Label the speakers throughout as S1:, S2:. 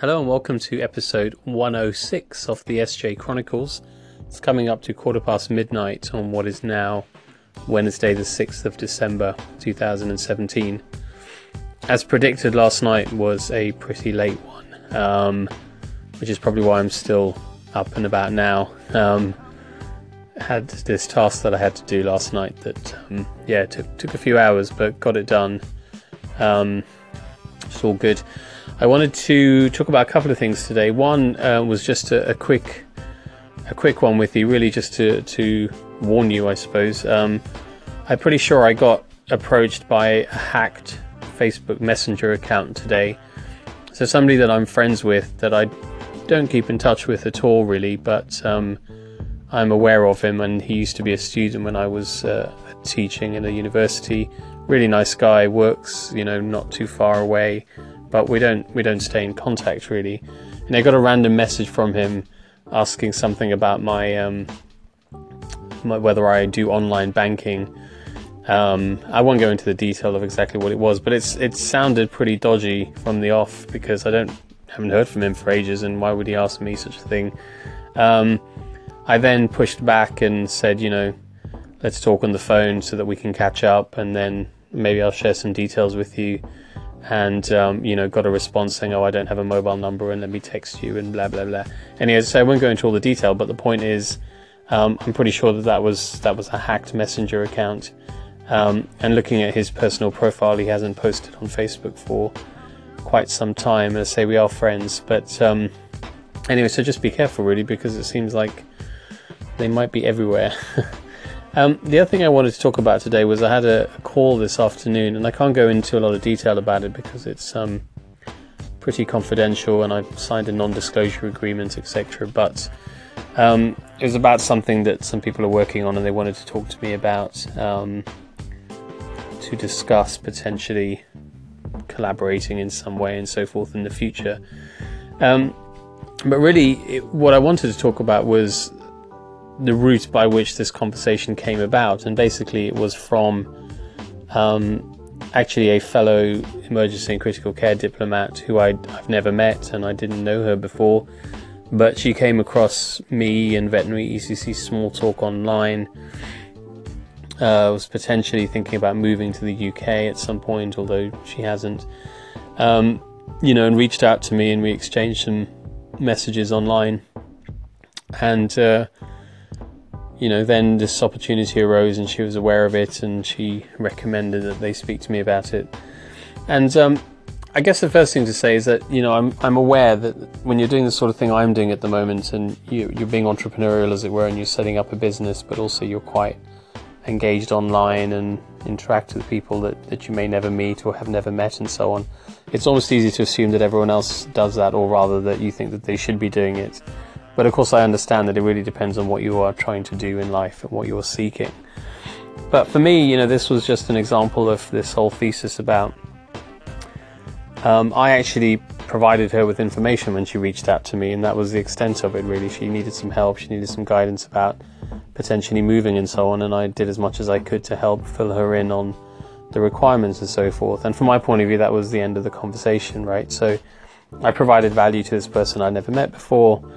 S1: Hello and welcome to episode 106 of the SJ Chronicles. It's coming up to quarter past midnight on what is now Wednesday, the 6th of December 2017. As predicted, last night was a pretty late one, um, which is probably why I'm still up and about now. Um, had this task that I had to do last night that, um, yeah, took, took a few hours, but got it done. Um, it's all good. I wanted to talk about a couple of things today. One uh, was just a, a, quick, a quick one with you, really, just to to warn you, I suppose. Um, I'm pretty sure I got approached by a hacked Facebook Messenger account today. So somebody that I'm friends with that I don't keep in touch with at all, really, but um, I'm aware of him, and he used to be a student when I was uh, teaching in a university. Really nice guy, works, you know, not too far away but we don't we don't stay in contact really. And I got a random message from him asking something about my, um, my whether I do online banking. Um, I won't go into the detail of exactly what it was, but it's it sounded pretty dodgy from the off because I don't haven't heard from him for ages, and why would he ask me such a thing? Um, I then pushed back and said, you know, let's talk on the phone so that we can catch up, and then maybe I'll share some details with you and um, you know got a response saying oh I don't have a mobile number and let me text you and blah blah blah. Anyway so I won't go into all the detail but the point is um, I'm pretty sure that that was that was a hacked messenger account. Um, and looking at his personal profile he hasn't posted on Facebook for quite some time. And I say we are friends but um, anyway so just be careful really because it seems like they might be everywhere Um, the other thing I wanted to talk about today was I had a, call this afternoon, and I can't go into a lot of detail about it because it's um, pretty confidential, and I've signed a non-disclosure agreement, etc. But um, it was about something that some people are working on, and they wanted to talk to me about um, to discuss potentially collaborating in some way and so forth in the future. Um, but really, it, what I wanted to talk about was the route by which this conversation came about, and basically it was from um, actually a fellow emergency and critical care diplomate who i have never met and I didn't know her before, but she came across me and Veterinary ECC Small Talk online. Uh, was potentially thinking about moving to the UK at some point, although she hasn't. Um, you know, and reached out to me and we exchanged some messages online. And uh, you know, then this opportunity arose and she was aware of it and she recommended that they speak to me about it. And um, I guess the first thing to say is that, you know, I'm, I'm aware that when you're doing the sort of thing I'm doing at the moment and you, you're being entrepreneurial, as it were, and you're setting up a business, but also you're quite engaged online and interact with people that, that you may never meet or have never met and so on. It's almost easy to assume that everyone else does that, or rather that you think that they should be doing it. But of course, I understand that it really depends on what you are trying to do in life and what you're seeking. But for me, you know, this was just an example of this whole thesis about. Um, I actually provided her with information when she reached out to me, and that was the extent of it, really. She needed some help, she needed some guidance about potentially moving and so on, and I did as much as I could to help fill her in on the requirements and so forth. And from my point of view, that was the end of the conversation, right? So I provided value to this person I'd never met before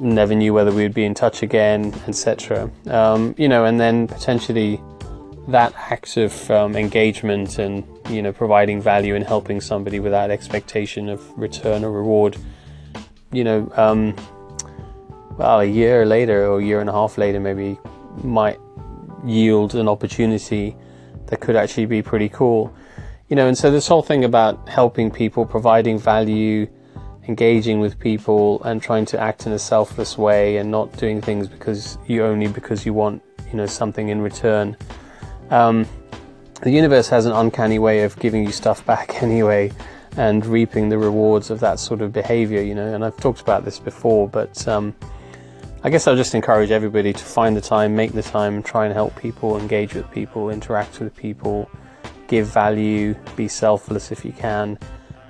S1: never knew whether we would be in touch again, etc. Um, you know, and then potentially that act of um, engagement and you know providing value and helping somebody without expectation of return or reward, you know, um, well, a year later or a year and a half later, maybe might yield an opportunity that could actually be pretty cool. You know, and so this whole thing about helping people, providing value, engaging with people and trying to act in a selfless way and not doing things because you only because you want you know something in return. Um, the universe has an uncanny way of giving you stuff back anyway and reaping the rewards of that sort of behavior, you know. And I've talked about this before, but um, I guess I'll just encourage everybody to find the time, make the time, try and help people, engage with people, interact with people, give value, be selfless if you can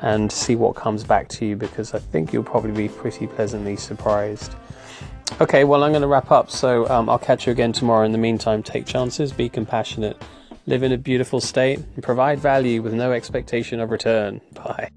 S1: and see what comes back to you because I think you'll probably be pretty pleasantly surprised. Okay, well, I'm going to wrap up, so um, I'll catch you again tomorrow. In the meantime, take chances, be compassionate, live in a beautiful state, and provide value with no expectation of return. Bye.